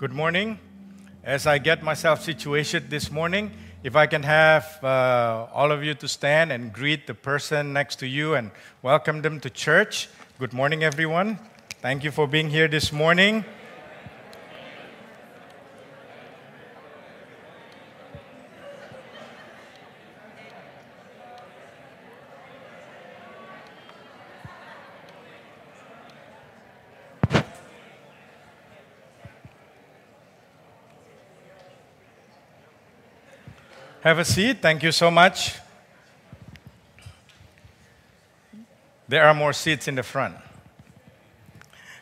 Good morning. As I get myself situated this morning, if I can have uh, all of you to stand and greet the person next to you and welcome them to church. Good morning, everyone. Thank you for being here this morning. Have a seat. Thank you so much. There are more seats in the front.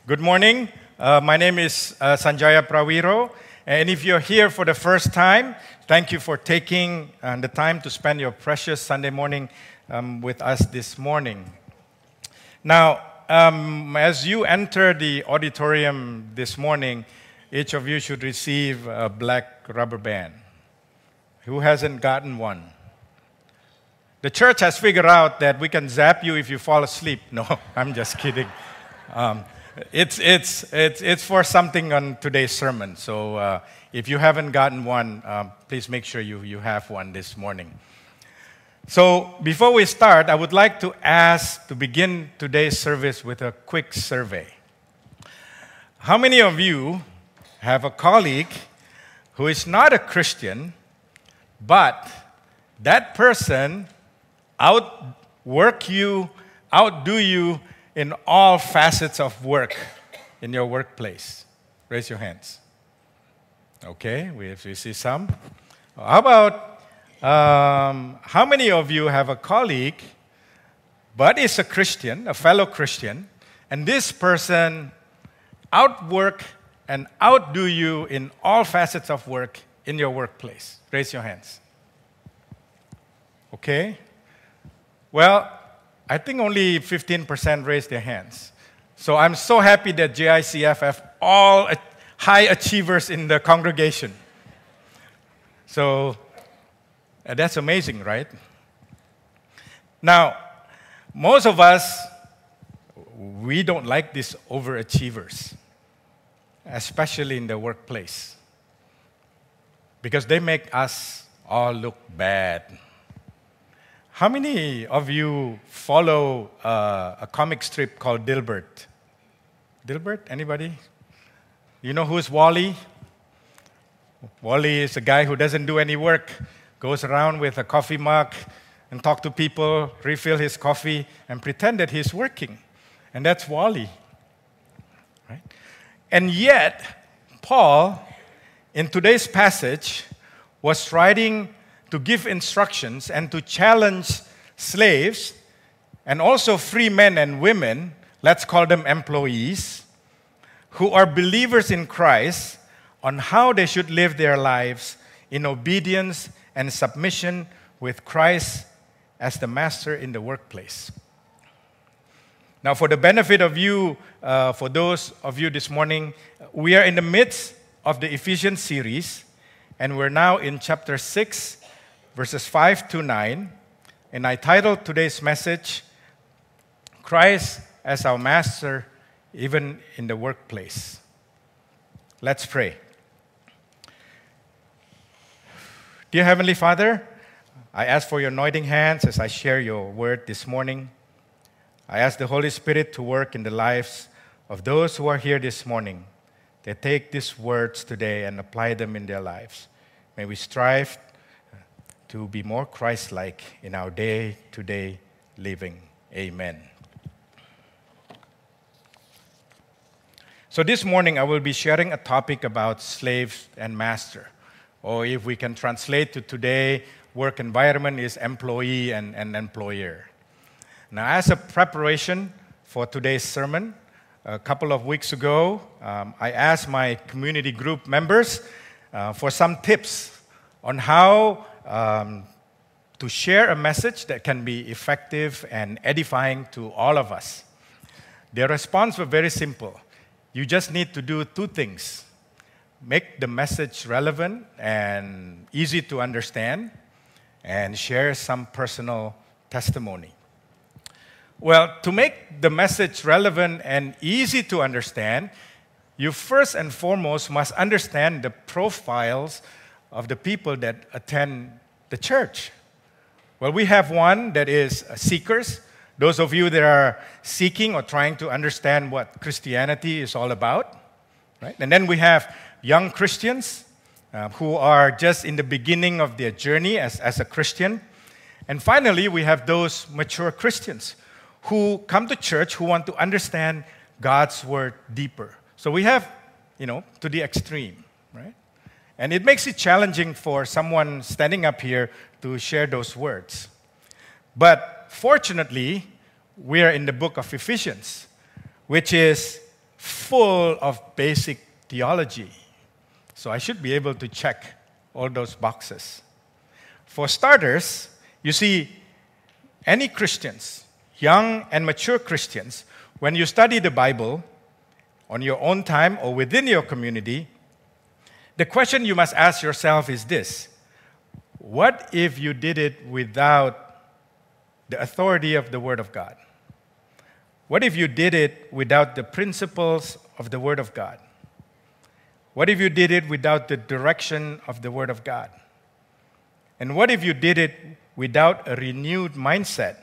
Good morning. Uh, my name is uh, Sandjaja Prawiro. And if you're here for the first time, thank you for taking uh, the time to spend your precious Sunday morning um, with us this morning. Now, um, as you enter the auditorium this morning, each of you should receive a black rubber band. Who hasn't gotten one? The church has figured out that we can zap you if you fall asleep. No, I'm just kidding. Um, it's, it's, it's, it's for something on today's sermon. So uh, if you haven't gotten one, um, please make sure you, you have one this morning. So before we start, I would like to ask to begin today's service with a quick survey. How many of you have a colleague who is not a Christian but that person outwork you, outdo you in all facets of work in your workplace. Raise your hands. Okay, we, we see some. How about um, how many of you have a colleague, but is a Christian, a fellow Christian, and this person outwork and outdo you in all facets of work in your workplace? Raise your hands. Okay? Well, I think only 15% raised their hands. So I'm so happy that JICF have all high achievers in the congregation. So uh, that's amazing, right? Now, most of us, we don't like these overachievers, especially in the workplace because they make us all look bad. How many of you follow uh, a comic strip called Dilbert? Dilbert, anybody? You know who's Wally? Wally is a guy who doesn't do any work, goes around with a coffee mug and talk to people, refill his coffee, and pretend that he's working. And that's Wally. Right? And yet, Paul in today's passage was writing to give instructions and to challenge slaves and also free men and women, let's call them employees, who are believers in Christ on how they should live their lives in obedience and submission with Christ as the master in the workplace. Now, for the benefit of you, uh, for those of you this morning, we are in the midst of the Ephesians series, and we're now in chapter 6, verses 5 to 9. And I titled today's message, Christ as Our Master, even in the workplace. Let's pray. Dear Heavenly Father, I ask for your anointing hands as I share your word this morning. I ask the Holy Spirit to work in the lives of those who are here this morning they take these words today and apply them in their lives. May we strive to be more Christ like in our day to day living. Amen. So, this morning I will be sharing a topic about slave and master. Or if we can translate to today, work environment is employee and, and employer. Now, as a preparation for today's sermon, a couple of weeks ago, um, I asked my community group members uh, for some tips on how um, to share a message that can be effective and edifying to all of us. Their response was very simple. You just need to do two things make the message relevant and easy to understand, and share some personal testimony. Well, to make the message relevant and easy to understand, you first and foremost must understand the profiles of the people that attend the church. Well, we have one that is seekers, those of you that are seeking or trying to understand what Christianity is all about, right? And then we have young Christians uh, who are just in the beginning of their journey as, as a Christian. And finally, we have those mature Christians who come to church who want to understand God's word deeper. So we have, you know, to the extreme, right? And it makes it challenging for someone standing up here to share those words. But fortunately, we are in the book of Ephesians, which is full of basic theology. So I should be able to check all those boxes. For starters, you see, any Christians, young and mature Christians, when you study the Bible on your own time or within your community, the question you must ask yourself is this What if you did it without the authority of the Word of God? What if you did it without the principles of the Word of God? What if you did it without the direction of the Word of God? And what if you did it without a renewed mindset?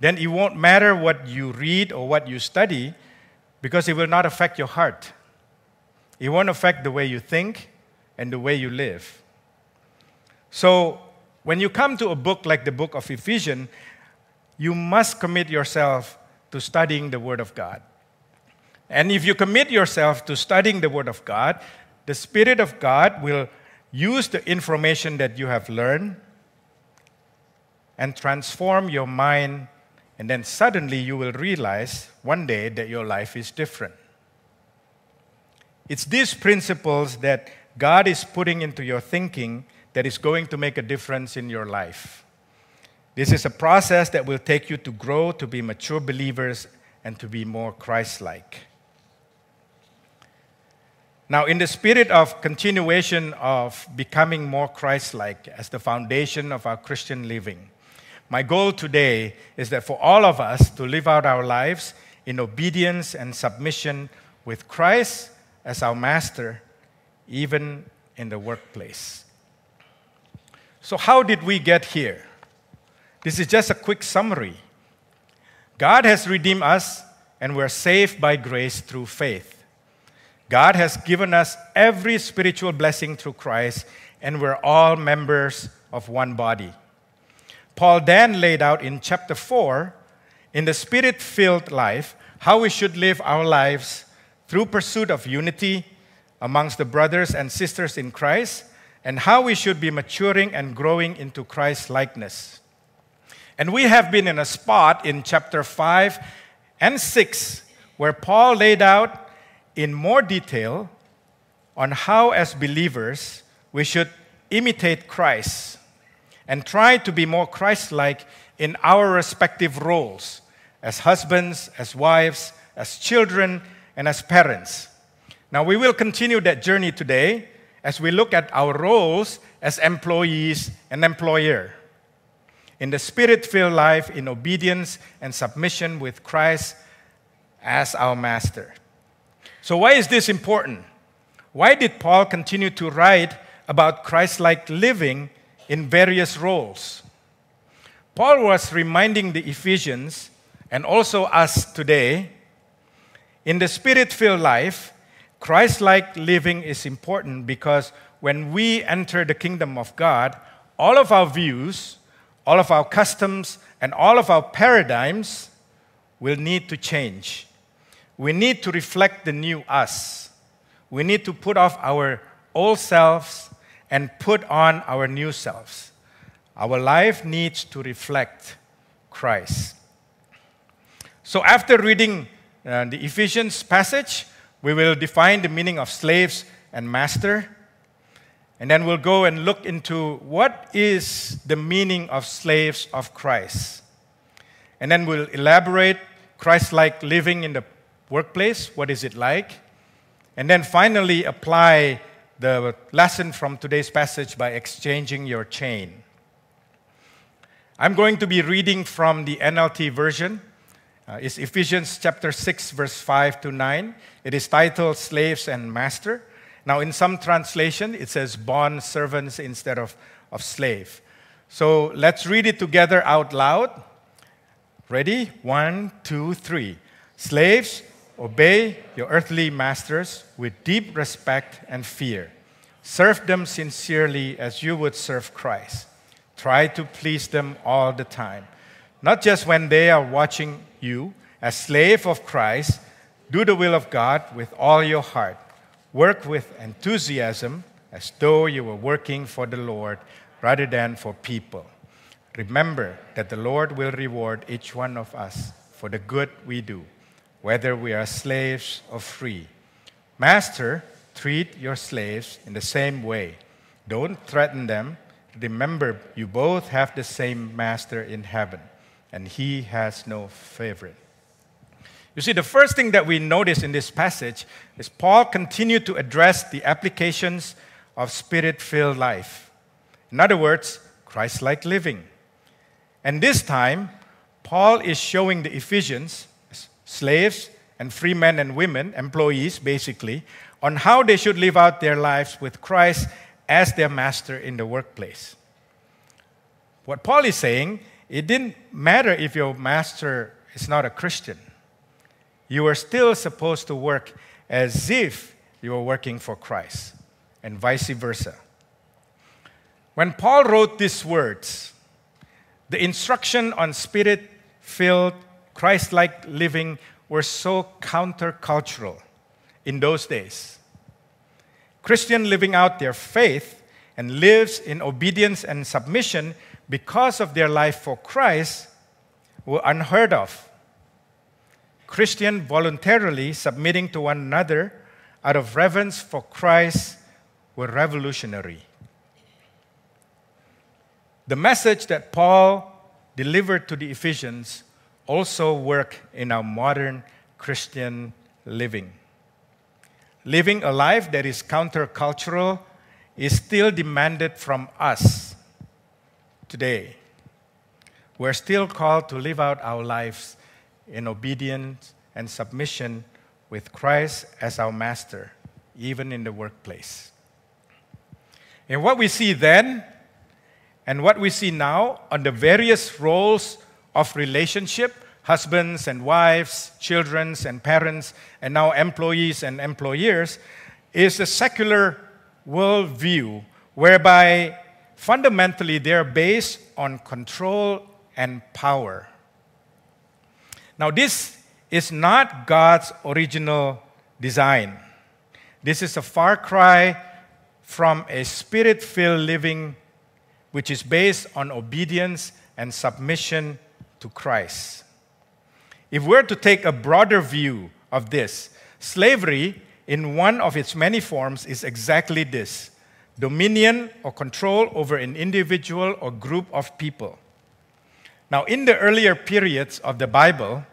Then it won't matter what you read or what you study because it will not affect your heart. It won't affect the way you think and the way you live. So, when you come to a book like the book of Ephesians, you must commit yourself to studying the Word of God. And if you commit yourself to studying the Word of God, the Spirit of God will use the information that you have learned and transform your mind, and then suddenly you will realize one day that your life is different. It's these principles that God is putting into your thinking that is going to make a difference in your life. This is a process that will take you to grow to be mature believers and to be more Christ like. Now, in the spirit of continuation of becoming more Christ like as the foundation of our Christian living, my goal today is that for all of us to live out our lives in obedience and submission with Christ as our master, even in the workplace. So, how did we get here? This is just a quick summary. God has redeemed us, and we're saved by grace through faith. God has given us every spiritual blessing through Christ, and we're all members of one body. Paul then laid out in chapter 4, in the spirit filled life, how we should live our lives through pursuit of unity amongst the brothers and sisters in Christ, and how we should be maturing and growing into Christ's likeness. And we have been in a spot in chapter 5 and 6 where Paul laid out in more detail on how, as believers, we should imitate Christ and try to be more Christ like in our respective roles as husbands, as wives, as children, and as parents. Now, we will continue that journey today as we look at our roles as employees and employer in the spirit filled life in obedience and submission with Christ as our master. So, why is this important? Why did Paul continue to write about Christ like living in various roles? Paul was reminding the Ephesians and also us today in the spirit filled life, Christ like living is important because when we enter the kingdom of God, all of our views, all of our customs, and all of our paradigms will need to change. We need to reflect the new us. We need to put off our old selves and put on our new selves. Our life needs to reflect Christ. So, after reading uh, the Ephesians passage, we will define the meaning of slaves and master. And then we'll go and look into what is the meaning of slaves of Christ. And then we'll elaborate Christ like living in the workplace. What is it like? And then finally apply the lesson from today's passage by exchanging your chain. I'm going to be reading from the NLT version. uh, is Ephesians chapter 6, verse 5 to 9. It is titled Slaves and Master. Now, in some translation, it says bond servants instead of, of slave. So let's read it together out loud. Ready? One, two, three. Slaves, obey your earthly masters with deep respect and fear. Serve them sincerely as you would serve Christ. Try to please them all the time, not just when they are watching you. As slave of Christ, do the will of God with all your heart. Work with enthusiasm as though you were working for the Lord rather than for people. Remember that the Lord will reward each one of us for the good we do, whether we are slaves or free. Master, treat your slaves in the same way. Don't threaten them. Remember, you both have the same master in heaven, and he has no favorite. You see, the first thing that we notice in this passage is Paul continued to address the applications of spirit filled life. In other words, Christ like living. And this time, Paul is showing the Ephesians, slaves and free men and women, employees basically, on how they should live out their lives with Christ as their master in the workplace. What Paul is saying, it didn't matter if your master is not a Christian. You are still supposed to work as if you were working for Christ, and vice versa. When Paul wrote these words, the instruction on spirit filled, Christ like living were so countercultural in those days. Christian living out their faith and lives in obedience and submission because of their life for Christ were unheard of. Christian voluntarily submitting to one another out of reverence for Christ were revolutionary. The message that Paul delivered to the Ephesians also work in our modern Christian living. Living a life that is countercultural is still demanded from us today. We're still called to live out our lives in obedience and submission with Christ as our master, even in the workplace. And what we see then and what we see now on the various roles of relationship husbands and wives, children and parents, and now employees and employers is a secular worldview whereby fundamentally they're based on control and power. Now, this is not God's original design. This is a far cry from a spirit filled living which is based on obedience and submission to Christ. If we're to take a broader view of this, slavery, in one of its many forms, is exactly this dominion or control over an individual or group of people. Now, in the earlier periods of the Bible,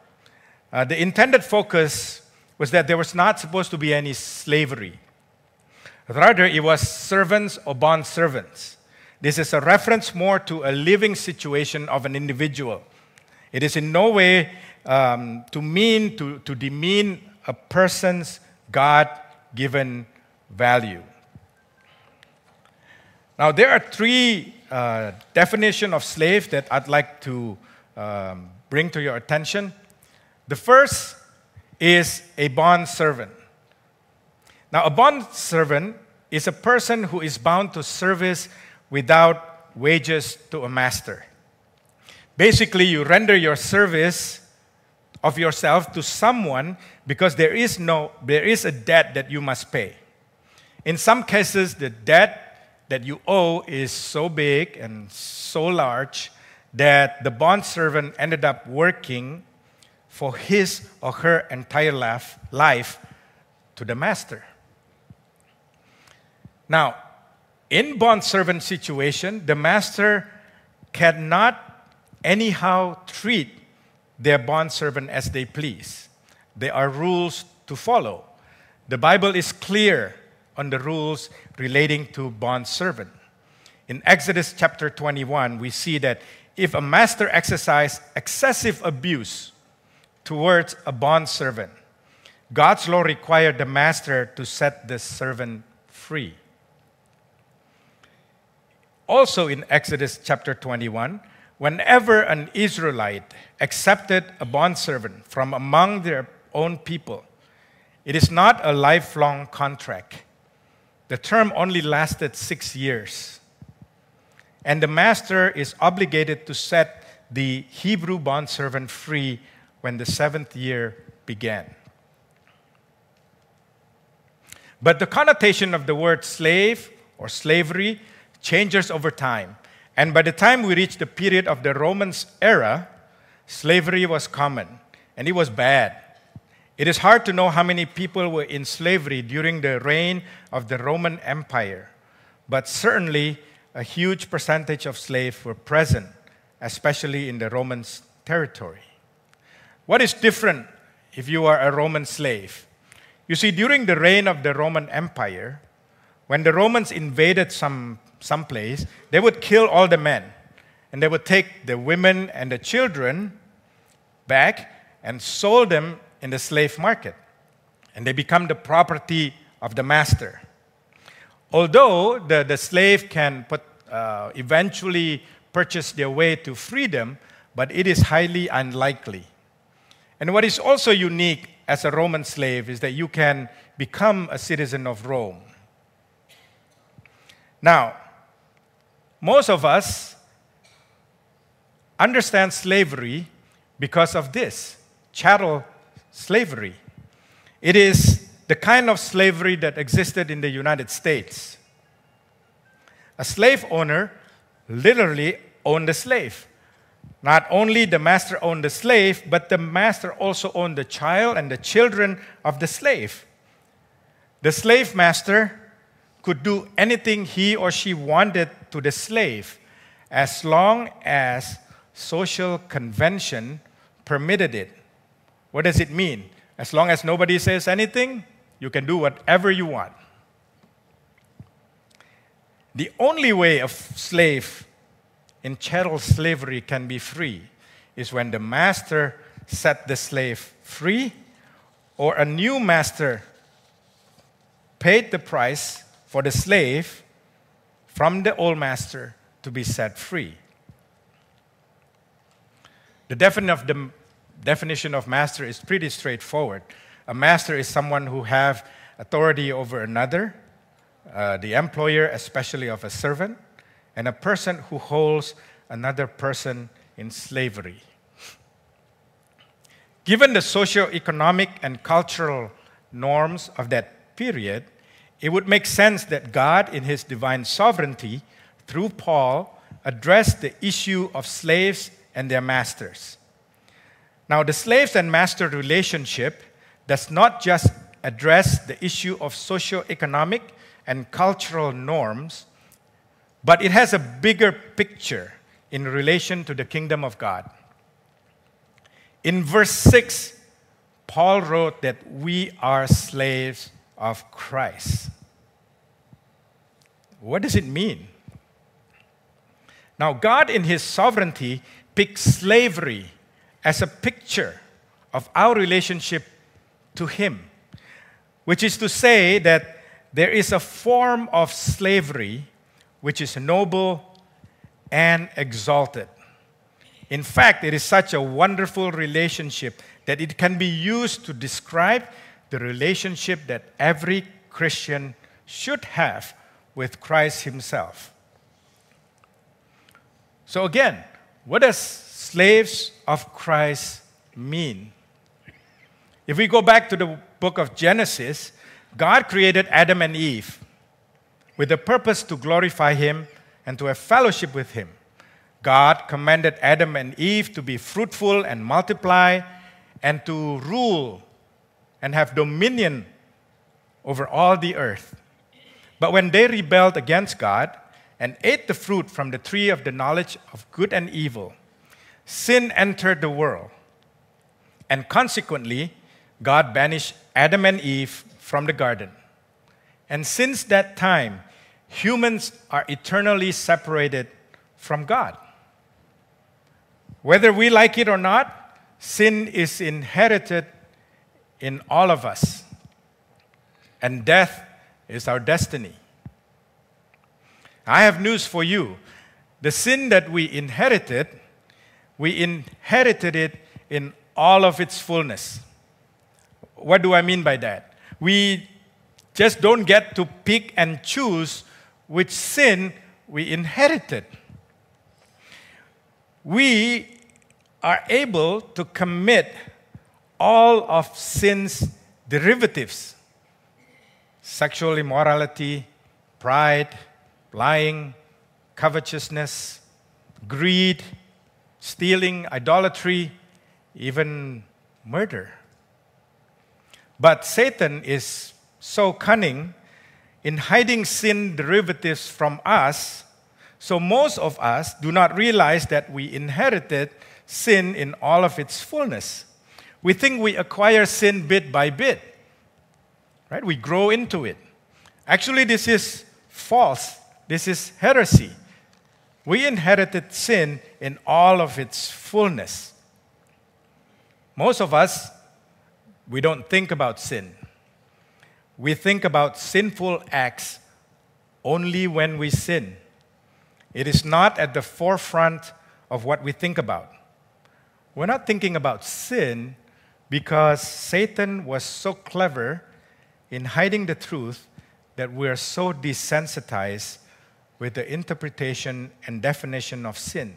uh, the intended focus was that there was not supposed to be any slavery. Rather, it was servants or bond servants. This is a reference more to a living situation of an individual. It is in no way um, to mean, to, to demean a person's God given value. Now, there are three uh, definitions of slave that I'd like to um, bring to your attention. The first is a bond servant. Now, a bond servant is a person who is bound to service without wages to a master. Basically, you render your service of yourself to someone because there is no there is a debt that you must pay. In some cases, the debt that you owe is so big and so large that the bond servant ended up working for his or her entire life, life to the master. Now, in bond servant situation, the master cannot anyhow treat their bond servant as they please. There are rules to follow. The Bible is clear on the rules relating to bond servant. In Exodus chapter 21, we see that if a master exercise excessive abuse towards a bond servant. God's law required the master to set the servant free. Also in Exodus chapter 21, whenever an Israelite accepted a bondservant from among their own people, it is not a lifelong contract. The term only lasted six years. And the master is obligated to set the Hebrew bondservant free when the seventh year began. But the connotation of the word slave or slavery changes over time. And by the time we reach the period of the Romans era, slavery was common and it was bad. It is hard to know how many people were in slavery during the reign of the Roman Empire, but certainly a huge percentage of slaves were present, especially in the Roman territory. What is different if you are a Roman slave? You see, during the reign of the Roman Empire, when the Romans invaded some, some place, they would kill all the men, and they would take the women and the children back and sold them in the slave market, and they become the property of the master. Although the, the slave can put, uh, eventually purchase their way to freedom, but it is highly unlikely. And what is also unique as a Roman slave is that you can become a citizen of Rome. Now, most of us understand slavery because of this chattel slavery. It is the kind of slavery that existed in the United States. A slave owner literally owned a slave. Not only the master owned the slave, but the master also owned the child and the children of the slave. The slave master could do anything he or she wanted to the slave as long as social convention permitted it. What does it mean? As long as nobody says anything, you can do whatever you want. The only way a slave in chattel slavery can be free is when the master set the slave free or a new master paid the price for the slave from the old master to be set free. The definition of master is pretty straightforward. A master is someone who have authority over another, uh, the employer, especially of a servant, and a person who holds another person in slavery. Given the socio-economic and cultural norms of that period, it would make sense that God, in his divine sovereignty, through Paul, addressed the issue of slaves and their masters. Now, the slaves and master relationship does not just address the issue of socio-economic and cultural norms, but it has a bigger picture in relation to the kingdom of God. In verse 6, Paul wrote that we are slaves of Christ. What does it mean? Now, God, in His sovereignty, picked slavery as a picture of our relationship to Him, which is to say that there is a form of slavery which is noble and exalted. In fact, it is such a wonderful relationship that it can be used to describe the relationship that every Christian should have with Christ Himself. So, again, what does slaves of Christ mean? If we go back to the book of Genesis, God created Adam and Eve with the purpose to glorify Him and to have fellowship with Him. God commanded Adam and Eve to be fruitful and multiply and to rule and have dominion over all the earth. But when they rebelled against God and ate the fruit from the tree of the knowledge of good and evil, sin entered the world. And consequently, God banished Adam and Eve from the garden. And since that time, humans are eternally separated from God. Whether we like it or not, sin is inherited in all of us, and death is our destiny. I have news for you. The sin that we inherited, we inherited it in all of its fullness. What do I mean by that? We just don't get to pick and choose which sin we inherited. We are able to commit all of sin's derivatives sexual immorality, pride, lying, covetousness, greed, stealing, idolatry, even murder. But Satan is so cunning in hiding sin derivatives from us, so most of us do not realize that we inherited sin in all of its fullness. We think we acquire sin bit by bit, right? We grow into it. Actually, this is false. This is heresy. We inherited sin in all of its fullness. Most of us, we don't think about sin. We think about sinful acts only when we sin. It is not at the forefront of what we think about. We're not thinking about sin because Satan was so clever in hiding the truth that we are so desensitized with the interpretation and definition of sin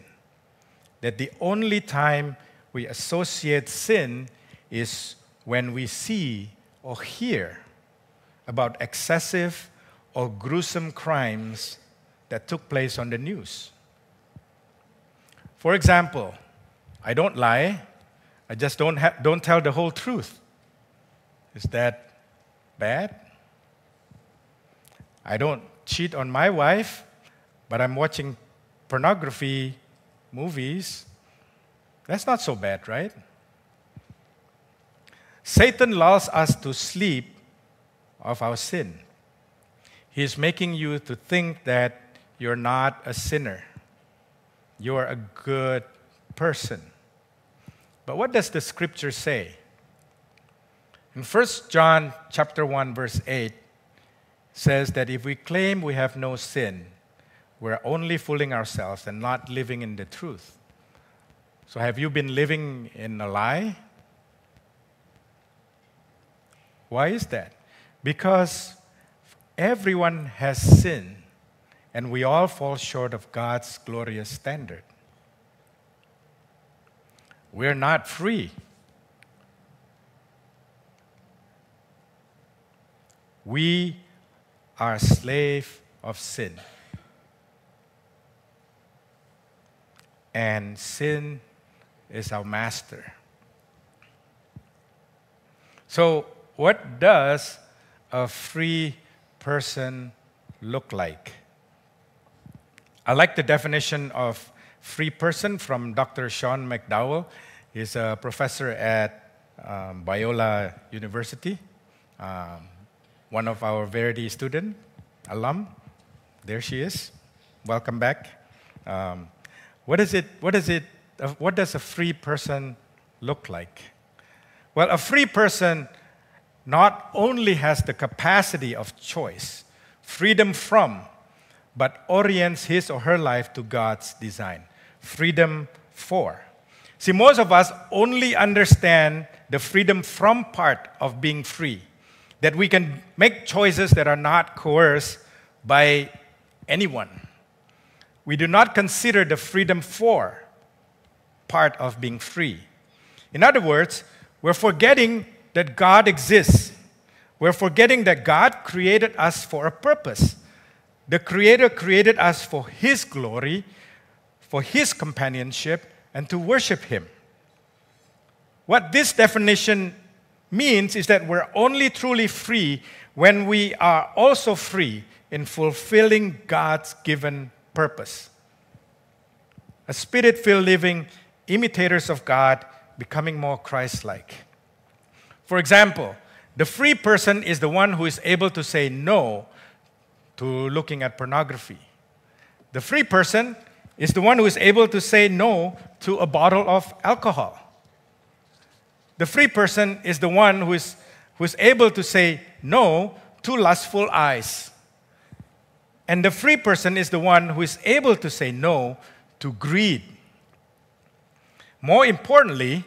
that the only time we associate sin is when we see or hear about excessive or gruesome crimes that took place on the news. For example, I don't lie, I just don't, ha- don't tell the whole truth. Is that bad? I don't cheat on my wife, but I'm watching pornography movies. That's not so bad, right? Satan lulls us to sleep of our sin. He's making you to think that you're not a sinner. You're a good person. But what does the scripture say? In 1 John chapter 1 verse 8 says that if we claim we have no sin, we're only fooling ourselves and not living in the truth. So have you been living in a lie? Why is that? Because everyone has sinned and we all fall short of God's glorious standard. We're not free. We are a slave of sin. And sin is our master. So, what does a free person look like? I like the definition of free person from Dr. Sean McDowell. He's a professor at um, Biola University, um, one of our Verity student, alum. There she is. Welcome back. Um, what is it? What is it? Uh, what does a free person look like? Well, a free person not only has the capacity of choice, freedom from, but orients his or her life to God's design freedom for. See, most of us only understand the freedom from part of being free, that we can make choices that are not coerced by anyone. We do not consider the freedom for part of being free. In other words, we're forgetting that God exists. We're forgetting that God created us for a purpose. The Creator created us for His glory for his companionship and to worship him. What this definition means is that we're only truly free when we are also free in fulfilling God's given purpose. A spirit filled living, imitators of God, becoming more Christ like. For example, the free person is the one who is able to say no to looking at pornography. The free person is the one who is able to say no to a bottle of alcohol. the free person is the one who is, who is able to say no to lustful eyes. And the free person is the one who is able to say no to greed. More importantly,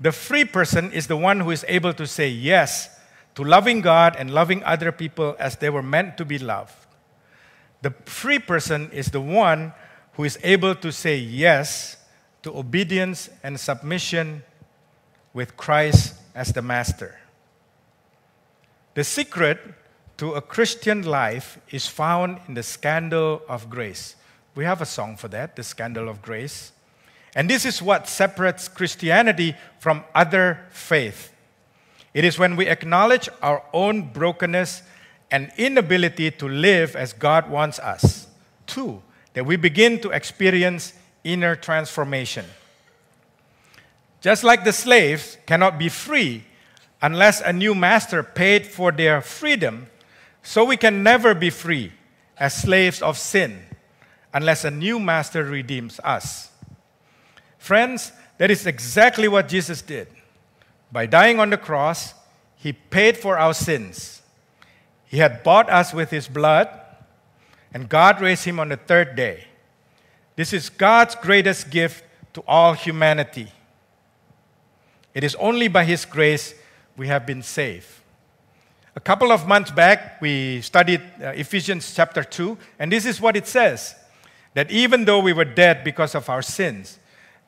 the free person is the one who is able to say yes to loving God and loving other people as they were meant to be loved. The free person is the one who is able to say yes to obedience and submission with Christ as the master. The secret to a Christian life is found in the scandal of grace. We have a song for that, the scandal of grace. And this is what separates Christianity from other faith. It is when we acknowledge our own brokenness and inability to live as God wants us. Two, that we begin to experience inner transformation. Just like the slaves cannot be free unless a new master paid for their freedom, so we can never be free as slaves of sin unless a new master redeems us. Friends, that is exactly what Jesus did. By dying on the cross, he paid for our sins. He had bought us with his blood, and God raised him on the third day. This is God's greatest gift to all humanity. It is only by his grace we have been saved. A couple of months back, we studied uh, Ephesians chapter 2, and this is what it says that even though we were dead because of our sins,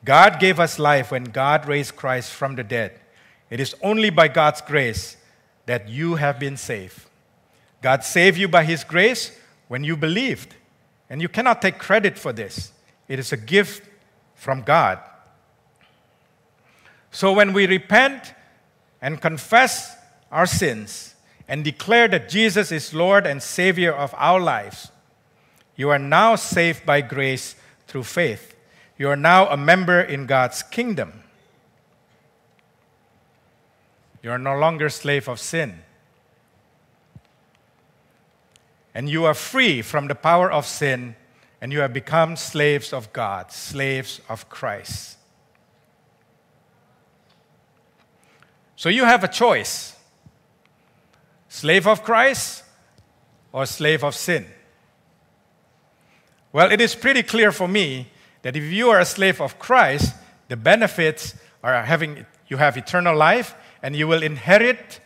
God gave us life when God raised Christ from the dead. It is only by God's grace that you have been saved. God saved you by His grace when you believed, and you cannot take credit for this. It is a gift from God. So when we repent and confess our sins and declare that Jesus is Lord and Savior of our lives, you are now saved by grace through faith. You are now a member in God's kingdom. You are no longer slave of sin. And you are free from the power of sin, and you have become slaves of God, slaves of Christ. So you have a choice slave of Christ or slave of sin. Well, it is pretty clear for me that if you are a slave of Christ, the benefits are having you have eternal life and you will inherit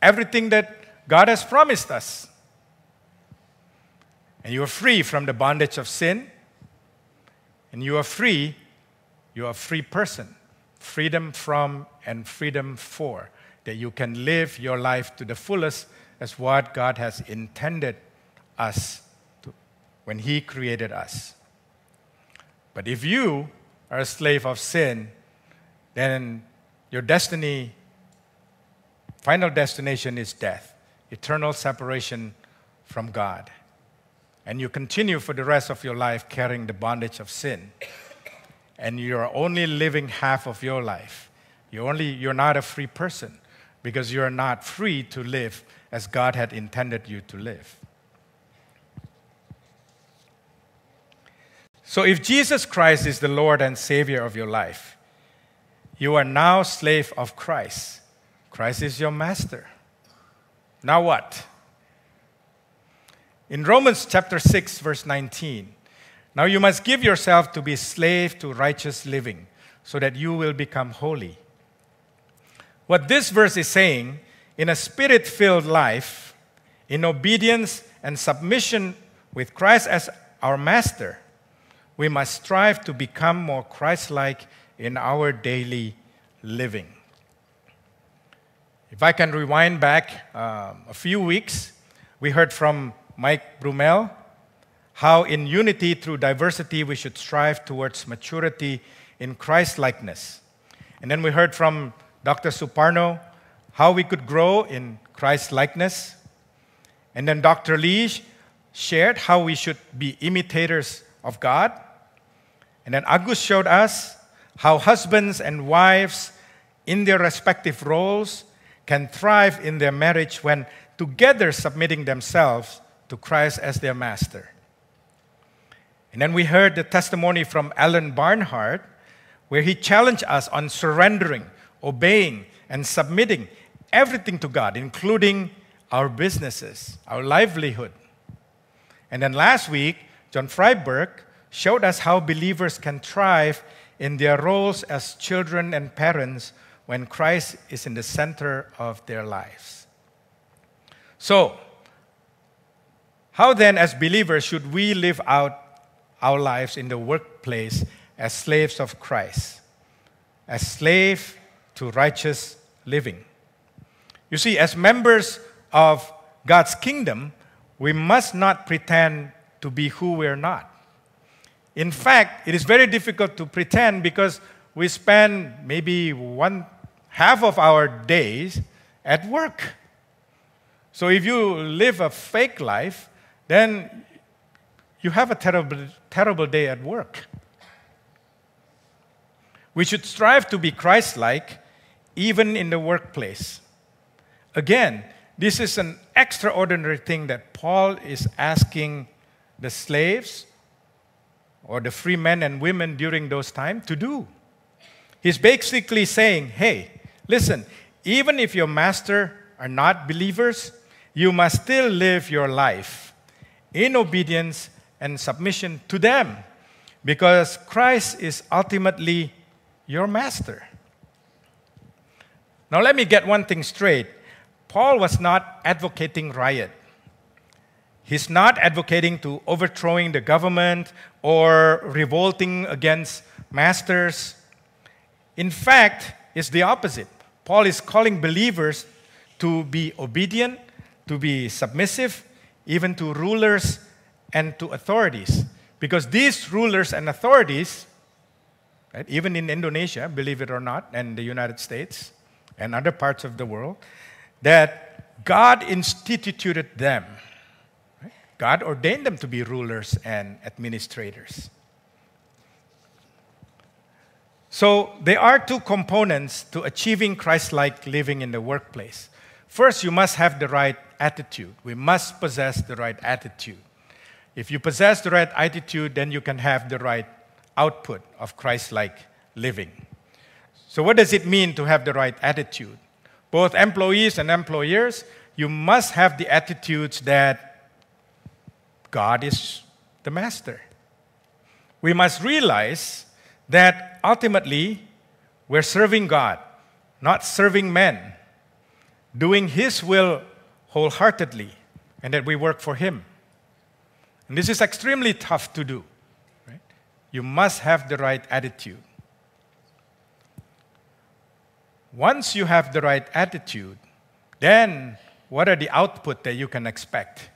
everything that God has promised us. And you are free from the bondage of sin. And you are free, you are a free person. Freedom from and freedom for. That you can live your life to the fullest as what God has intended us to when He created us. But if you are a slave of sin, then your destiny Final destination is death, eternal separation from God. And you continue for the rest of your life carrying the bondage of sin. And you're only living half of your life. You're, only, you're not a free person because you're not free to live as God had intended you to live. So, if Jesus Christ is the Lord and Savior of your life, you are now slave of Christ. Christ is your master. Now what? In Romans chapter 6 verse 19, now you must give yourself to be slave to righteous living so that you will become holy. What this verse is saying, in a spirit-filled life, in obedience and submission with Christ as our master, we must strive to become more Christ-like in our daily living. If I can rewind back um, a few weeks, we heard from Mike Brumel how in unity through diversity we should strive towards maturity in Christ likeness. And then we heard from Dr. Suparno how we could grow in Christ likeness. And then Dr. Lee shared how we should be imitators of God. And then Agus showed us how husbands and wives, in their respective roles, can thrive in their marriage when together submitting themselves to Christ as their master. And then we heard the testimony from Alan Barnhart, where he challenged us on surrendering, obeying, and submitting everything to God, including our businesses, our livelihood. And then last week, John Freiberg showed us how believers can thrive in their roles as children and parents when Christ is in the center of their lives. So, how then, as believers, should we live out our lives in the workplace as slaves of Christ, as slave to righteous living? You see, as members of God's kingdom, we must not pretend to be who we're not. In fact, it is very difficult to pretend because we spend maybe one half of our days at work. So if you live a fake life, then you have a terrible, terrible day at work. We should strive to be Christ like even in the workplace. Again, this is an extraordinary thing that Paul is asking the slaves or the free men and women during those times to do. He's basically saying, hey, listen, even if your master are not believers, you must still live your life in obedience and submission to them because Christ is ultimately your master. Now, let me get one thing straight. Paul was not advocating riot. He's not advocating to overthrowing the government or revolting against masters. In fact, it's the opposite. Paul is calling believers to be obedient, to be submissive, even to rulers and to authorities. Because these rulers and authorities, right, even in Indonesia, believe it or not, and the United States and other parts of the world, that God instituted them. God ordained them to be rulers and administrators. So there are two components to achieving Christ like living in the workplace. First, you must have the right attitude. We must possess the right attitude. If you possess the right attitude, then you can have the right output of Christ like living. So, what does it mean to have the right attitude? both employees and employers, you must have the attitudes that God is the master. We must realize that ultimately we're serving God, not serving men, doing His will wholeheartedly, and that we work for Him. And this is extremely tough to do. Right? You must have the right attitude. Once you have the right attitude, then what are the output that you can expect?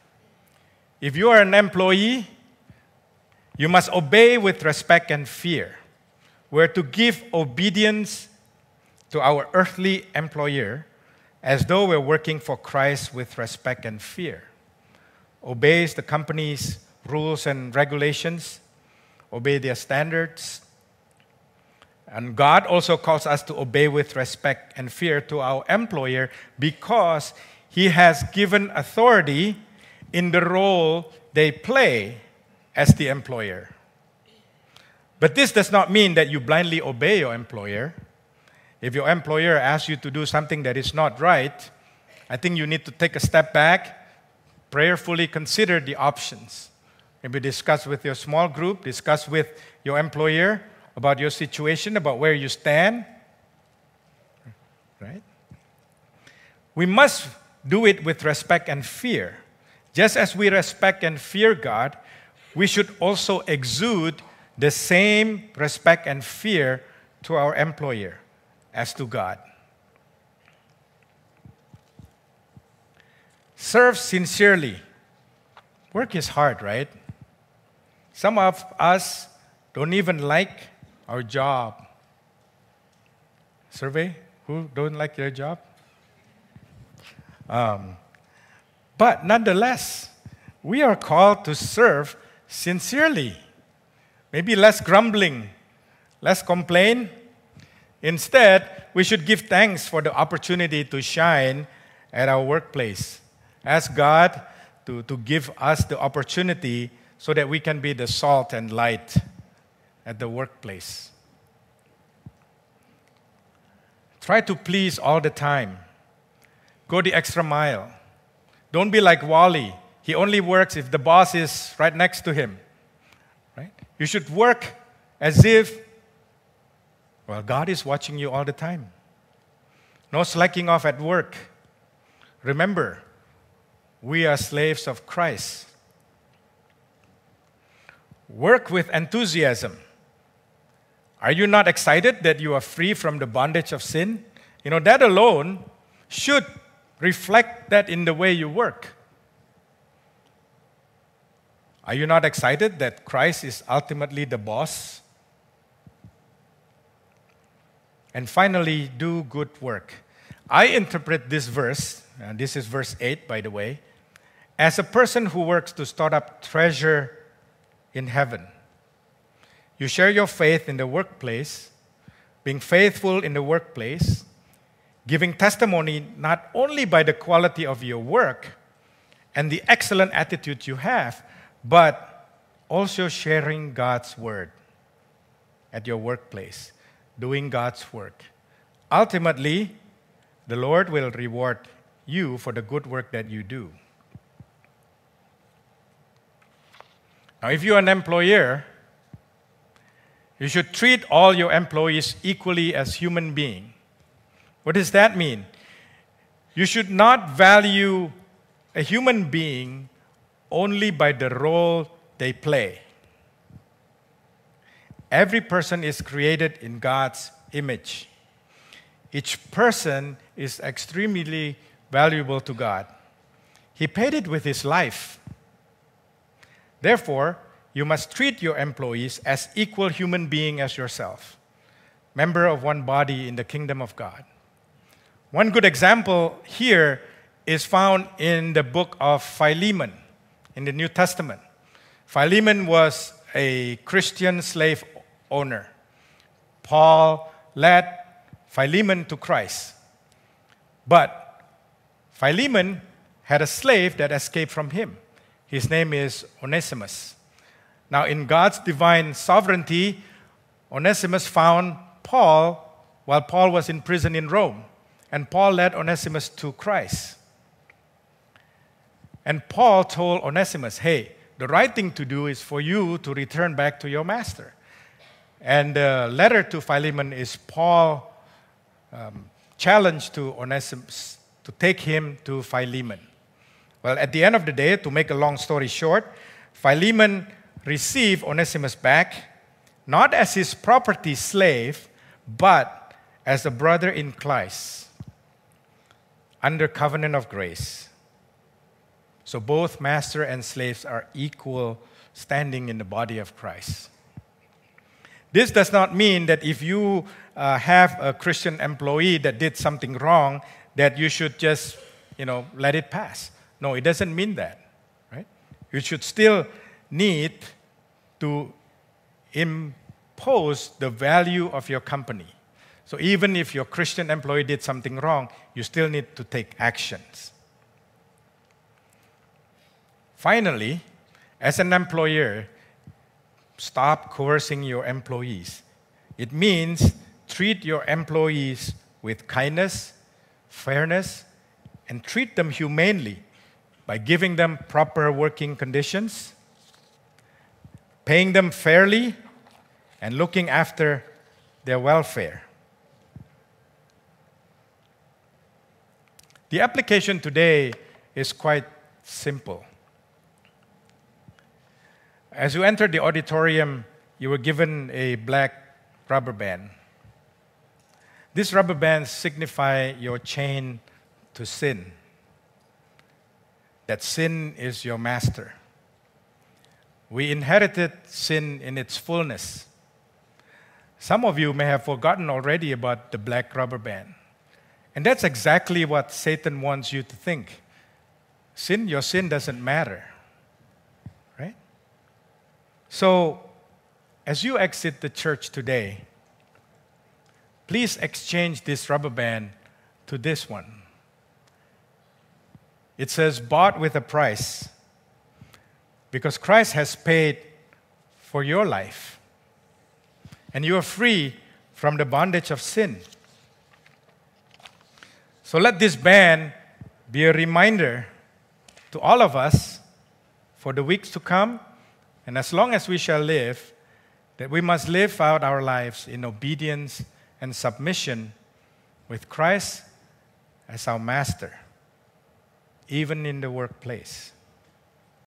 If you are an employee, you must obey with respect and fear. We're to give obedience to our earthly employer as though we're working for Christ with respect and fear. Obeys the company's rules and regulations, obey their standards, and God also calls us to obey with respect and fear to our employer because he has given authority in the role they play as the employer. But this does not mean that you blindly obey your employer. If your employer asks you to do something that is not right, I think you need to take a step back, prayerfully consider the options. Maybe discuss with your small group, discuss with your employer about your situation, about where you stand. Right? We must do it with respect and fear. Just as we respect and fear God, we should also exude the same respect and fear to our employer as to God. Serve sincerely. Work is hard, right? Some of us don't even like our job. Survey? Who don't like their job? Um, but nonetheless, we are called to serve sincerely. Maybe less grumbling, less complain. Instead, we should give thanks for the opportunity to shine at our workplace. Ask God to, to give us the opportunity so that we can be the salt and light at the workplace. Try to please all the time. Go the extra mile. Don't be like Wally. He only works if the boss is right next to him. Right? You should work as if, well, God is watching you all the time. No slacking off at work. Remember, we are slaves of Christ. Work with enthusiasm. Are you not excited that you are free from the bondage of sin? You know, that alone should reflect that in the way you work. Are you not excited that Christ is ultimately the boss? And finally, do good work. I interpret this verse, and this is verse 8, by the way, as a person who works to start up treasure in heaven. You share your faith in the workplace, being faithful in the workplace, giving testimony not only by the quality of your work and the excellent attitude you have, but also sharing God's word at your workplace, doing God's work. Ultimately, the Lord will reward you for the good work that you do. Now, if you're an employer, you should treat all your employees equally as human beings. What does that mean? You should not value a human being only by the role they play. Every person is created in God's image. Each person is extremely valuable to God. He paid it with his life. Therefore, you must treat your employees as equal human being as yourself, member of one body in the kingdom of God. One good example here is found in the book of Philemon in the New Testament. Philemon was a Christian slave owner. Paul led Philemon to Christ. But Philemon had a slave that escaped from him. His name is Onesimus. Now, in God's divine sovereignty, Onesimus found Paul while Paul was in prison in Rome. And Paul led Onesimus to Christ. And Paul told Onesimus, hey, the right thing to do is for you to return back to your master. And the letter to Philemon is Paul um, challenge to Onesimus to take him to Philemon. Well, at the end of the day, to make a long story short, Philemon received Onesimus back, not as his property slave, but as a brother in Christ under covenant of grace. So both master and slaves are equal standing in the body of Christ. This does not mean that if you uh, have a Christian employee that did something wrong, that you should just, you know, let it pass. No, it doesn't mean that, right? You should still need to impose the value of your company. So even if your Christian employee did something wrong, you still need to take actions. Finally, as an employer, stop coercing your employees. It means treat your employees with kindness, fairness, and treat them humanely by giving them proper working conditions, paying them fairly, and looking after their welfare. The application today is quite simple. As you entered the auditorium, you were given a black rubber band. These rubber bands signify your chain to sin. That sin is your master. We inherited sin in its fullness. Some of you may have forgotten already about the black rubber band. And that's exactly what Satan wants you to think. Sin, your sin doesn't matter. So, as you exit the church today, please exchange this rubber band to this one. It says, bought with a price, because Christ has paid for your life. And you are free from the bondage of sin. So let this band be a reminder to all of us for the weeks to come, and as long as we shall live, that we must live out our lives in obedience and submission with Christ as our master, even in the workplace.